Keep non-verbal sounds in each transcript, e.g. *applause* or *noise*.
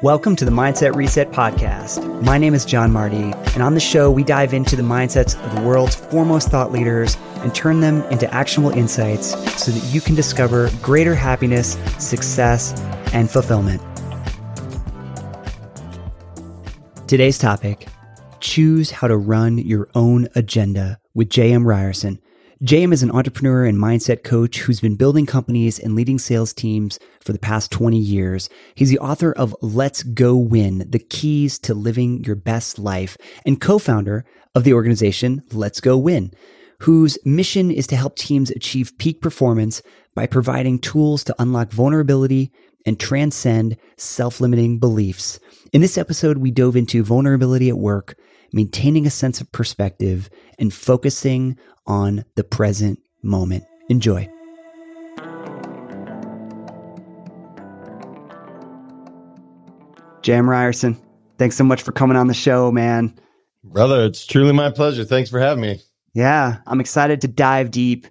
Welcome to the Mindset Reset Podcast. My name is John Marty, and on the show, we dive into the mindsets of the world's foremost thought leaders and turn them into actionable insights so that you can discover greater happiness, success, and fulfillment. Today's topic choose how to run your own agenda with J.M. Ryerson. JM is an entrepreneur and mindset coach who's been building companies and leading sales teams for the past 20 years. He's the author of Let's Go Win, the keys to living your best life and co-founder of the organization Let's Go Win, whose mission is to help teams achieve peak performance by providing tools to unlock vulnerability and transcend self-limiting beliefs. In this episode, we dove into vulnerability at work, maintaining a sense of perspective, and focusing on the present moment. Enjoy. JM Ryerson, thanks so much for coming on the show, man. Brother, it's truly my pleasure. Thanks for having me. Yeah, I'm excited to dive deep.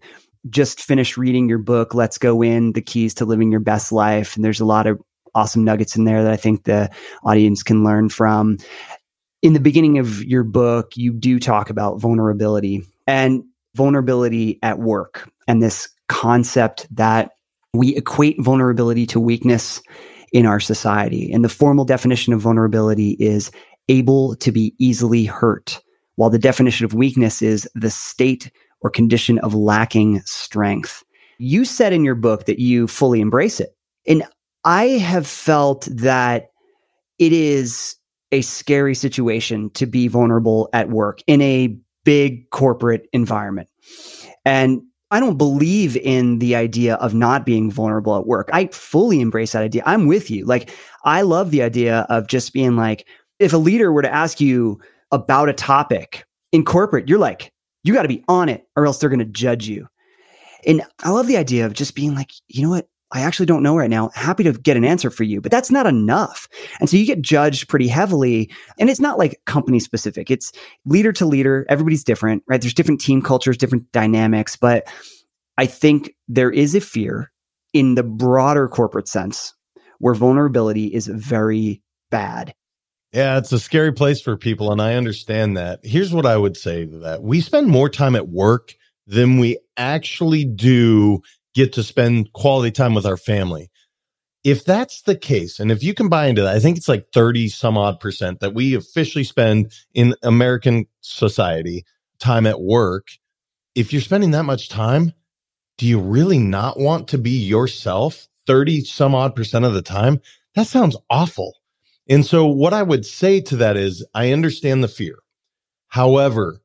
Just finished reading your book, Let's Go Win The Keys to Living Your Best Life. And there's a lot of awesome nuggets in there that I think the audience can learn from. In the beginning of your book, you do talk about vulnerability. And vulnerability at work and this concept that we equate vulnerability to weakness in our society. And the formal definition of vulnerability is able to be easily hurt, while the definition of weakness is the state or condition of lacking strength. You said in your book that you fully embrace it. And I have felt that it is a scary situation to be vulnerable at work in a big corporate environment. And I don't believe in the idea of not being vulnerable at work. I fully embrace that idea. I'm with you. Like, I love the idea of just being like, if a leader were to ask you about a topic in corporate, you're like, you got to be on it or else they're going to judge you. And I love the idea of just being like, you know what? I actually don't know right now. Happy to get an answer for you, but that's not enough. And so you get judged pretty heavily. And it's not like company specific, it's leader to leader. Everybody's different, right? There's different team cultures, different dynamics. But I think there is a fear in the broader corporate sense where vulnerability is very bad. Yeah, it's a scary place for people. And I understand that. Here's what I would say to that we spend more time at work than we actually do get to spend quality time with our family. If that's the case, and if you combine into that, I think it's like 30 some odd percent that we officially spend in American society time at work. If you're spending that much time, do you really not want to be yourself 30 some odd percent of the time? That sounds awful. And so, what I would say to that is, I understand the fear. However,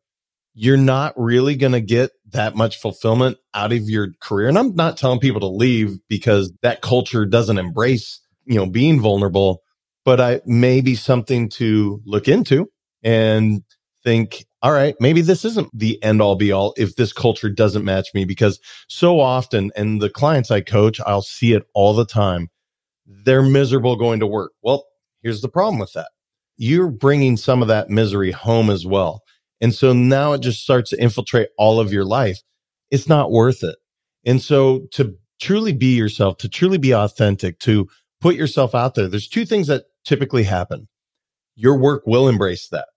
you're not really going to get that much fulfillment out of your career. And I'm not telling people to leave because that culture doesn't embrace, you know, being vulnerable, but I maybe something to look into and think, all right, maybe this isn't the end all be all if this culture doesn't match me because so often and the clients I coach, I'll see it all the time. They're miserable going to work. Well, here's the problem with that. You're bringing some of that misery home as well. And so now it just starts to infiltrate all of your life. It's not worth it. And so to truly be yourself, to truly be authentic, to put yourself out there, there's two things that typically happen. Your work will embrace that.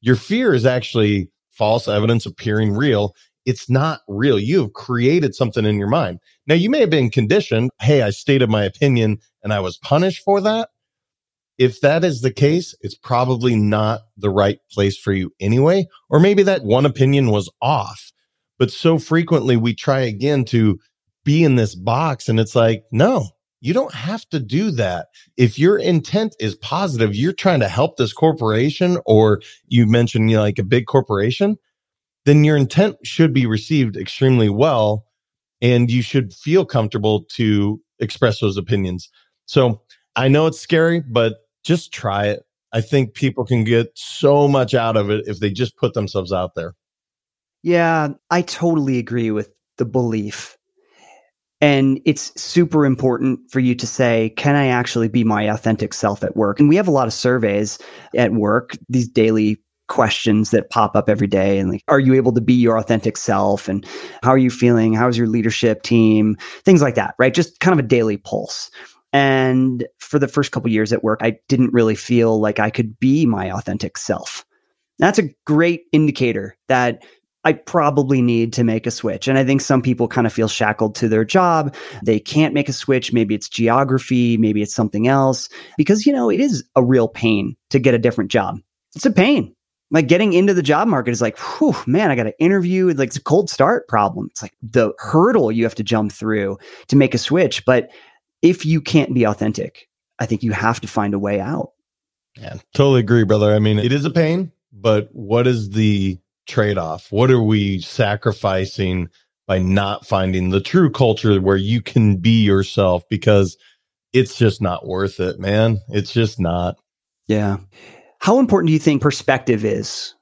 Your fear is actually false evidence appearing real. It's not real. You have created something in your mind. Now, you may have been conditioned. Hey, I stated my opinion and I was punished for that if that is the case, it's probably not the right place for you anyway. Or maybe that one opinion was off. But so frequently we try again to be in this box and it's like, no, you don't have to do that. If your intent is positive, you're trying to help this corporation or you mentioned you know, like a big corporation, then your intent should be received extremely well and you should feel comfortable to express those opinions. So I know it's scary, but just try it. I think people can get so much out of it if they just put themselves out there. Yeah, I totally agree with the belief. And it's super important for you to say, can I actually be my authentic self at work? And we have a lot of surveys at work, these daily questions that pop up every day and like are you able to be your authentic self and how are you feeling how's your leadership team things like that right just kind of a daily pulse And for the first couple years at work, I didn't really feel like I could be my authentic self. That's a great indicator that I probably need to make a switch. And I think some people kind of feel shackled to their job. They can't make a switch. Maybe it's geography, maybe it's something else, because, you know, it is a real pain to get a different job. It's a pain. Like getting into the job market is like, whew, man, I got to interview. Like it's a cold start problem. It's like the hurdle you have to jump through to make a switch. But if you can't be authentic, I think you have to find a way out. Yeah, totally agree, brother. I mean, it is a pain, but what is the trade off? What are we sacrificing by not finding the true culture where you can be yourself? Because it's just not worth it, man. It's just not. Yeah. How important do you think perspective is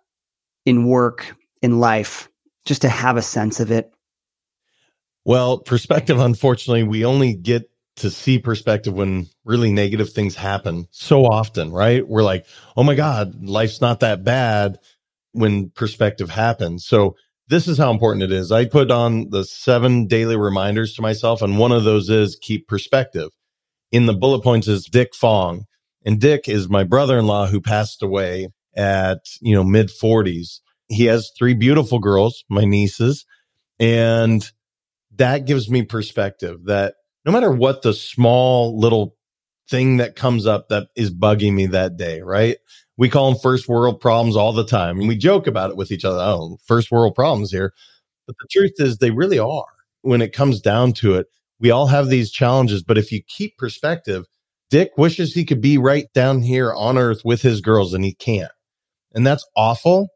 in work, in life, just to have a sense of it? Well, perspective, unfortunately, we only get to see perspective when really negative things happen so often, right? We're like, oh my God, life's not that bad when perspective happens. So this is how important it is. I put on the seven daily reminders to myself, and one of those is keep perspective. In the bullet points is Dick Fong. And Dick is my brother-in-law who passed away at, you know, mid 40s. He has three beautiful girls, my nieces, and that gives me perspective that no matter what the small little thing that comes up that is bugging me that day, right? We call them first world problems all the time. And we joke about it with each other. Oh, first world problems here. But the truth is, they really are. When it comes down to it, we all have these challenges. But if you keep perspective, Dick wishes he could be right down here on earth with his girls and he can't. And that's awful.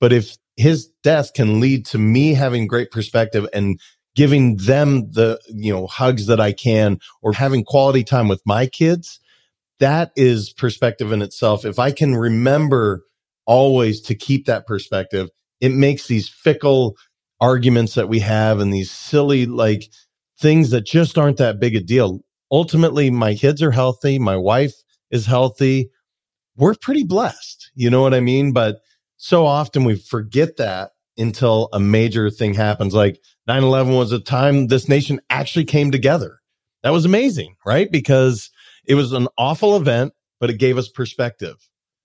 But if his death can lead to me having great perspective and giving them the, you know, hugs that I can or having quality time with my kids, that is perspective in itself. If I can remember always to keep that perspective, it makes these fickle arguments that we have and these silly, like things that just aren't that big a deal. Ultimately, my kids are healthy. My wife is healthy. We're pretty blessed. You know what I mean? But so often we forget that until a major thing happens. Like 9 11 was a time this nation actually came together. That was amazing, right? Because it was an awful event, but it gave us perspective.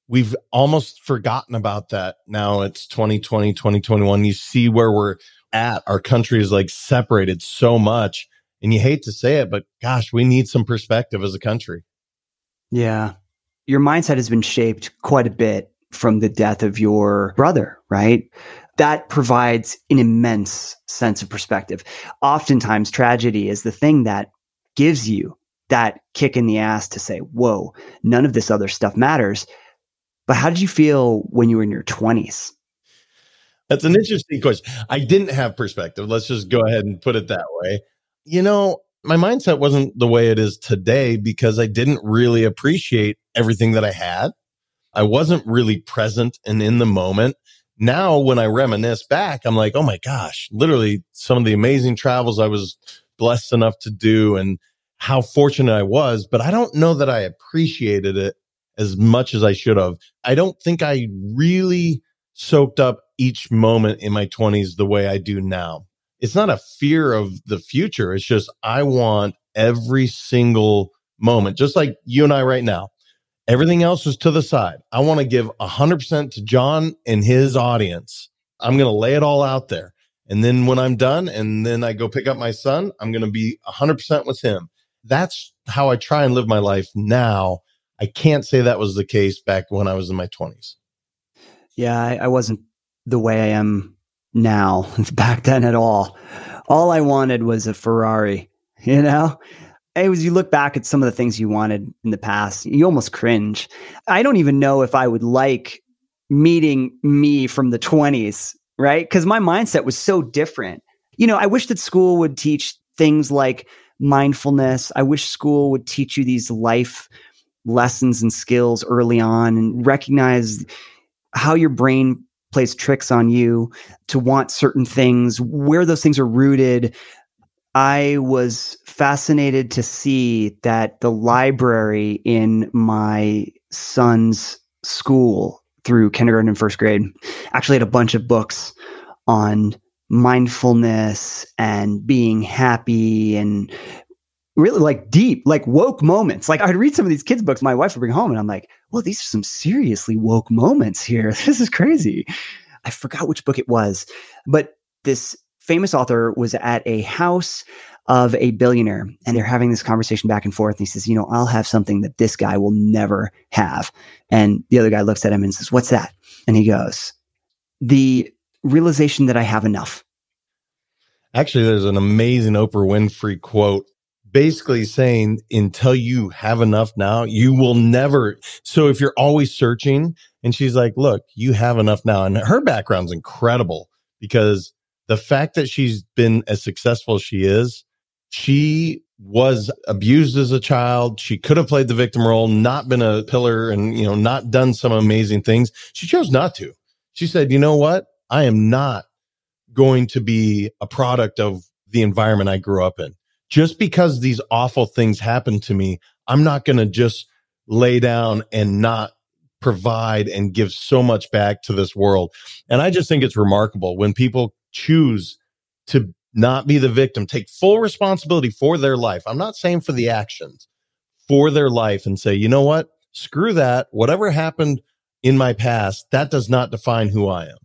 We've almost forgotten about that. Now it's 2020, 2021. You see where we're at. Our country is like separated so much. And you hate to say it, but gosh, we need some perspective as a country. Yeah. Your mindset has been shaped quite a bit from the death of your brother, right? That provides an immense sense of perspective. Oftentimes, tragedy is the thing that gives you that kick in the ass to say, whoa, none of this other stuff matters. But how did you feel when you were in your 20s? That's an interesting question. I didn't have perspective. Let's just go ahead and put it that way. You know, my mindset wasn't the way it is today because I didn't really appreciate everything that I had. I wasn't really present and in the moment. Now, when I reminisce back, I'm like, oh my gosh, literally some of the amazing travels I was blessed enough to do and how fortunate I was, but I don't know that I appreciated it as much as I should have. I don't think I really soaked up each moment in my 20s the way I do now. It's not a fear of the future. It's just I want every single moment, just like you and I right now. Everything else is to the side. I want to give 100% to John and his audience. I'm going to lay it all out there. And then when I'm done and then I go pick up my son, I'm going to be 100% with him that's how I try and live my life now. I can't say that was the case back when I was in my 20s. Yeah, I, I wasn't the way I am now *laughs* back then at all. All I wanted was a Ferrari, you know? Was you look back at some of the things you wanted in the past, you almost cringe. I don't even know if I would like meeting me from the 20s, right? Because my mindset was so different. You know, I wish that school would teach things like mindfulness. I wish school would teach you these life lessons and skills early on and recognize how your brain plays tricks on you to want certain things, where those things are rooted. I was fascinated to see that the library in my son's school through kindergarten and first grade actually had a bunch of books on mindfulness and being happy and really like deep, like woke moments. Like I'd read some of these kids' books my wife would bring home, and I'm like, well, these are some seriously woke moments here. *laughs* This is crazy. I forgot which book it was, but this famous author was at a house of a billionaire and they're having this conversation back and forth. And he says, You know, I'll have something that this guy will never have. And the other guy looks at him and says, What's that? And he goes, The realization that I have enough. Actually, there's an amazing Oprah Winfrey quote basically saying until you have enough now, you will never. So if you're always searching, and she's like, look, you have enough now. And her background's incredible because the fact that she's been as successful as she is, she was abused as a child. She could have played the victim role, not been a pillar and, you know, not done some amazing things. She chose not to. She said, you know what? I am not going to be a product of the environment I grew up in just because these awful things happen to me, I'm not going to just lay down and not provide and give so much back to this world. And I just think it's remarkable when people choose to not be the victim, take full responsibility for their life. I'm not saying for the actions, for their life and say, you know what? Screw that. Whatever happened in my past, that does not define who I am.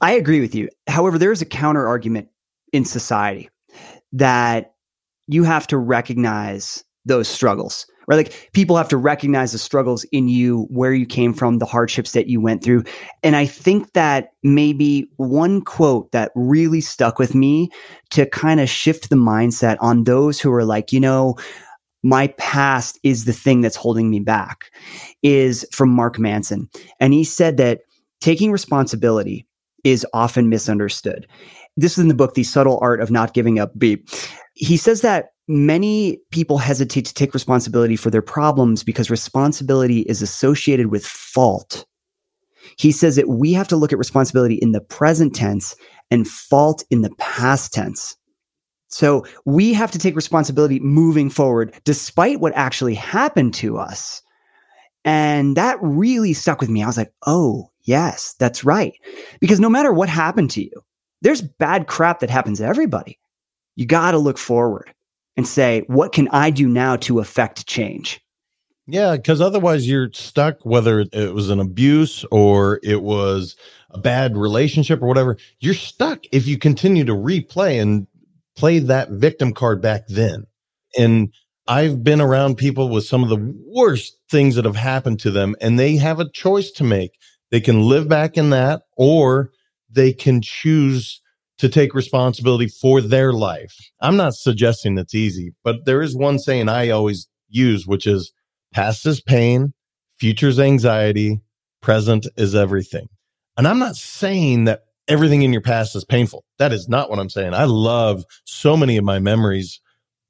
I agree with you. However, there is a counter argument in society that you have to recognize those struggles right? Like people have to recognize the struggles in you where you came from the hardships that you went through. And i think that maybe one quote that really stuck with me to kind of shift the mindset on those who are like you know my past is the thing that's holding me back is from mark manson. And he said that taking responsibility is often misunderstood. This is in the book the subtle art of not giving up beep. He says that many people hesitate to take responsibility for their problems because responsibility is associated with fault. He says that we have to look at responsibility in the present tense and fault in the past tense. So we have to take responsibility moving forward, despite what actually happened to us. And that really stuck with me. I was like, oh, yes, that's right. Because no matter what happened to you, there's bad crap that happens to everybody you got to look forward and say, what can I do now to affect change? Yeah, because otherwise you're stuck, whether it was an abuse or it was a bad relationship or whatever, you're stuck if you continue to replay and play that victim card back then. And I've been around people with some of the worst things that have happened to them, and they have a choice to make. They can live back in that, or they can choose to take responsibility for their life. I'm not suggesting it's easy, but there is one saying I always use, which is past is pain, future's anxiety, present is everything. And I'm not saying that everything in your past is painful. That is not what I'm saying. I love so many of my memories.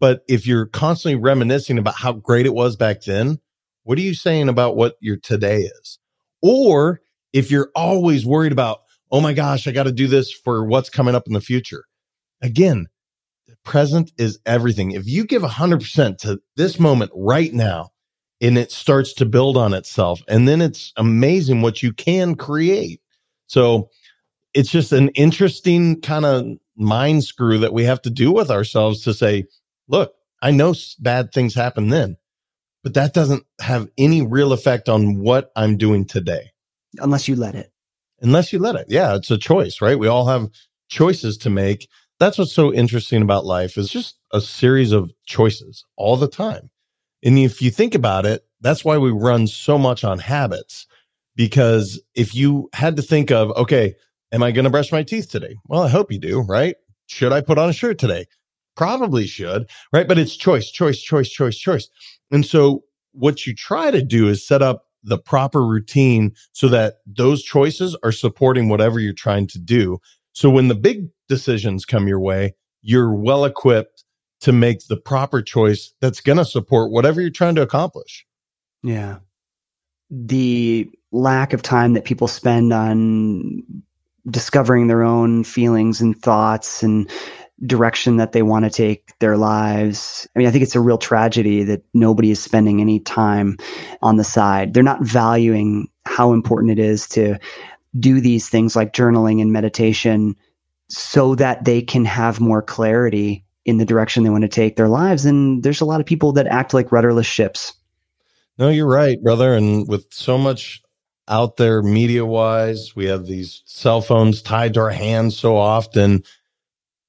But if you're constantly reminiscing about how great it was back then, what are you saying about what your today is? Or if you're always worried about oh my gosh, I got to do this for what's coming up in the future. Again, the present is everything. If you give 100% to this moment right now, and it starts to build on itself, and then it's amazing what you can create. So it's just an interesting kind of mind screw that we have to do with ourselves to say, look, I know bad things happen then, but that doesn't have any real effect on what I'm doing today. Unless you let it unless you let it. Yeah, it's a choice, right? We all have choices to make. That's what's so interesting about life is just a series of choices all the time. And if you think about it, that's why we run so much on habits. Because if you had to think of, okay, am I going to brush my teeth today? Well, I hope you do, right? Should I put on a shirt today? Probably should, right? But it's choice, choice, choice, choice, choice. And so what you try to do is set up the proper routine so that those choices are supporting whatever you're trying to do. So when the big decisions come your way, you're well equipped to make the proper choice that's going to support whatever you're trying to accomplish. Yeah. The lack of time that people spend on discovering their own feelings and thoughts and direction that they want to take their lives. I mean, I think it's a real tragedy that nobody is spending any time on the side. They're not valuing how important it is to do these things like journaling and meditation so that they can have more clarity in the direction they want to take their lives. And there's a lot of people that act like rudderless ships. No, you're right, brother. And with so much out there media wise, we have these cell phones tied to our hands so often.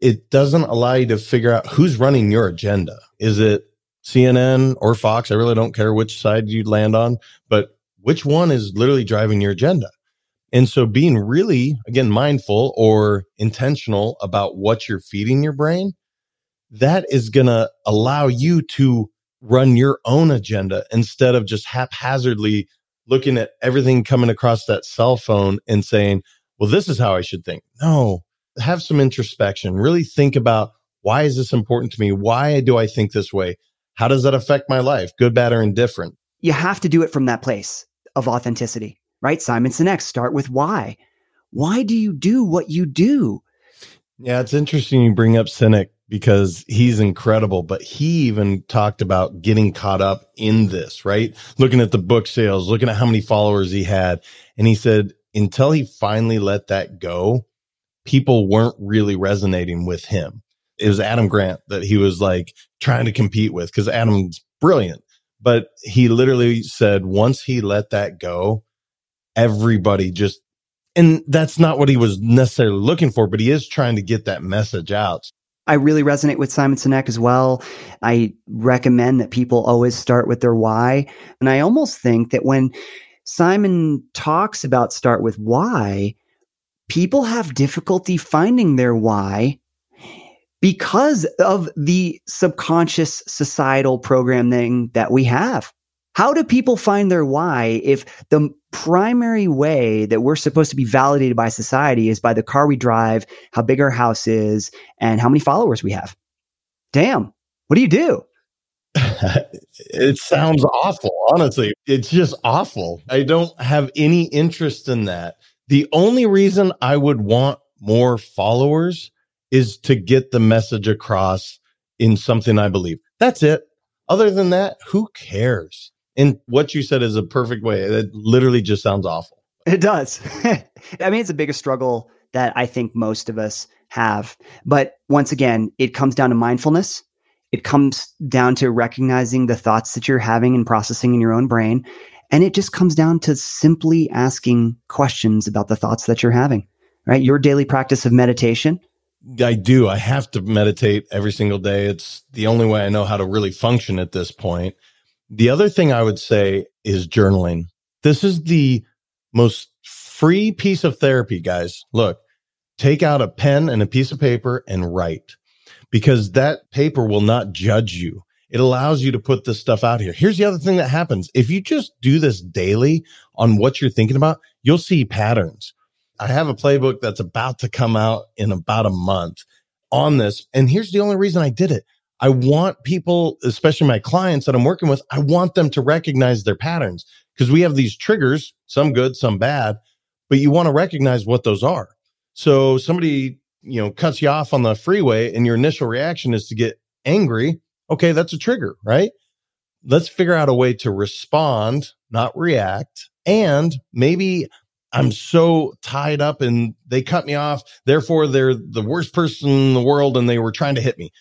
It doesn't allow you to figure out who's running your agenda. Is it CNN or Fox? I really don't care which side you land on, but which one is literally driving your agenda? And so being really, again, mindful or intentional about what you're feeding your brain, that is going to allow you to run your own agenda instead of just haphazardly looking at everything coming across that cell phone and saying, well, this is how I should think. No, have some introspection. Really think about why is this important to me? Why do I think this way? How does that affect my life? Good, bad, or indifferent? You have to do it from that place of authenticity right? Simon Sinek, start with why. Why do you do what you do? Yeah, it's interesting you bring up Sinek because he's incredible, but he even talked about getting caught up in this, right? Looking at the book sales, looking at how many followers he had. And he said, until he finally let that go, people weren't really resonating with him. It was Adam Grant that he was like trying to compete with because Adam's brilliant. But he literally said, once he let that go, everybody just and that's not what he was necessarily looking for, but he is trying to get that message out. I really resonate with Simon Sinek as well. I recommend that people always start with their why. And I almost think that when Simon talks about start with why, people have difficulty finding their why because of the subconscious societal programming that we have. How do people find their why if the primary way that we're supposed to be validated by society is by the car we drive, how big our house is, and how many followers we have? Damn, what do you do? *laughs* it sounds awful, honestly. It's just awful. I don't have any interest in that. The only reason I would want more followers is to get the message across in something I believe. That's it. Other than that, who cares? And what you said is a perfect way. It literally just sounds awful. It does. *laughs* I mean, it's the biggest struggle that I think most of us have. But once again, it comes down to mindfulness. It comes down to recognizing the thoughts that you're having and processing in your own brain. And it just comes down to simply asking questions about the thoughts that you're having, right? Your daily practice of meditation. I do. I have to meditate every single day. It's the only way I know how to really function at this point. The other thing I would say is journaling. This is the most free piece of therapy, guys. Look, take out a pen and a piece of paper and write because that paper will not judge you. It allows you to put this stuff out here. Here's the other thing that happens. If you just do this daily on what you're thinking about, you'll see patterns. I have a playbook that's about to come out in about a month on this. And here's the only reason I did it. I want people, especially my clients that I'm working with, I want them to recognize their patterns because we have these triggers, some good, some bad, but you want to recognize what those are. So somebody, you know, cuts you off on the freeway and your initial reaction is to get angry. Okay, that's a trigger, right? Let's figure out a way to respond, not react. And maybe I'm so tied up and they cut me off. Therefore, they're the worst person in the world and they were trying to hit me.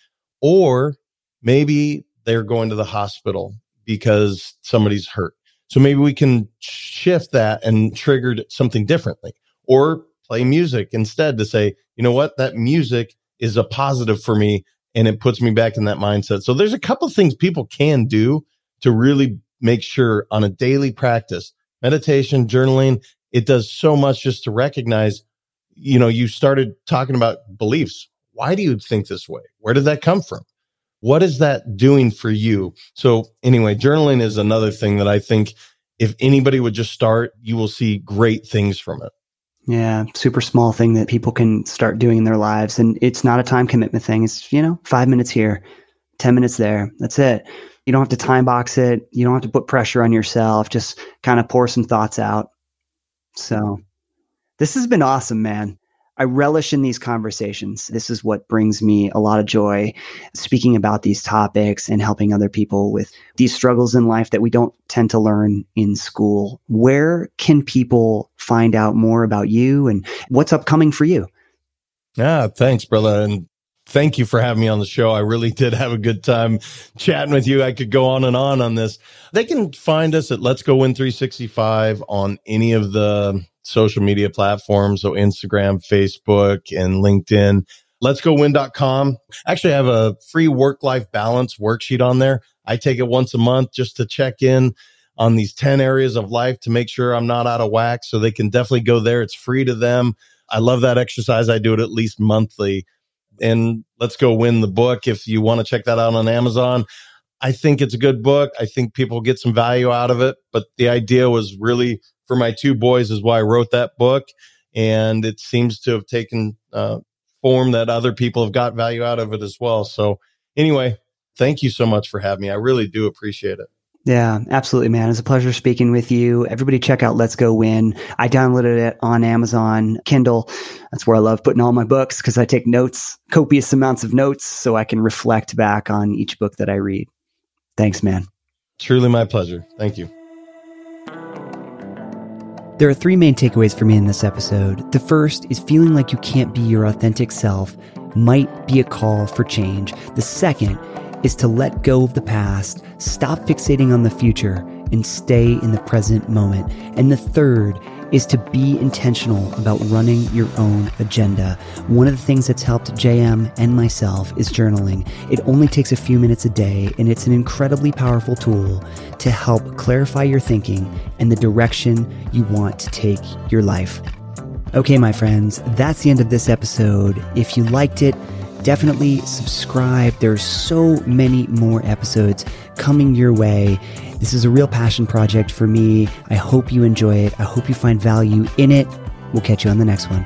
Or maybe they're going to the hospital because somebody's hurt. So maybe we can shift that and trigger something differently or play music instead to say, you know what, that music is a positive for me and it puts me back in that mindset. So there's a couple things people can do to really make sure on a daily practice, meditation, journaling, it does so much just to recognize, you know, you started talking about beliefs. Why do you think this way? Where did that come from? What is that doing for you? So, anyway, journaling is another thing that I think if anybody would just start, you will see great things from it. Yeah, super small thing that people can start doing in their lives. And it's not a time commitment thing. It's, you know, five minutes here, 10 minutes there. That's it. You don't have to time box it. You don't have to put pressure on yourself. Just kind of pour some thoughts out. So, this has been awesome, man. I relish in these conversations. This is what brings me a lot of joy speaking about these topics and helping other people with these struggles in life that we don't tend to learn in school. Where can people find out more about you and what's upcoming for you? Yeah, thanks, brother. And thank you for having me on the show. I really *laughs* did have a good time chatting with you. I could go on and on on this. They can find us at Let's Go Win 365 on any of the social media platforms. So Instagram, Facebook, and LinkedIn. Let's go win.com. Actually, I have a free work life balance worksheet on there. I take it once a month just to check in on these 10 areas of life to make sure I'm not out of whack. So they can definitely go there. It's free to them. I love that exercise. I do it at least monthly. And let's go win the book. If you want to check that out on Amazon, I think it's a good book. I think people get some value out of it. But the idea was really for my two boys, is why I wrote that book. And it seems to have taken uh, form that other people have got value out of it as well. So, anyway, thank you so much for having me. I really do appreciate it. Yeah, absolutely, man. It's a pleasure speaking with you. Everybody check out Let's Go Win. I downloaded it on Amazon Kindle. That's where I love putting all my books because I take notes, copious amounts of notes, so I can reflect back on each book that I read. Thanks, man. Truly my pleasure. Thank you. There are three main takeaways for me in this episode. The first is feeling like you can't be your authentic self might be a call for change. The second is to let go of the past, stop fixating on the future, and stay in the present moment. And the third is to be intentional about running your own agenda. One of the things that's helped JM and myself is journaling. It only takes a few minutes a day, and it's an incredibly powerful tool to help clarify your thinking and the direction you want to take your life. Okay, my friends, that's the end of this episode. If you liked it, definitely subscribe. There's so many more episodes coming your way. This is a real passion project for me. I hope you enjoy it. I hope you find value in it. We'll catch you on the next one.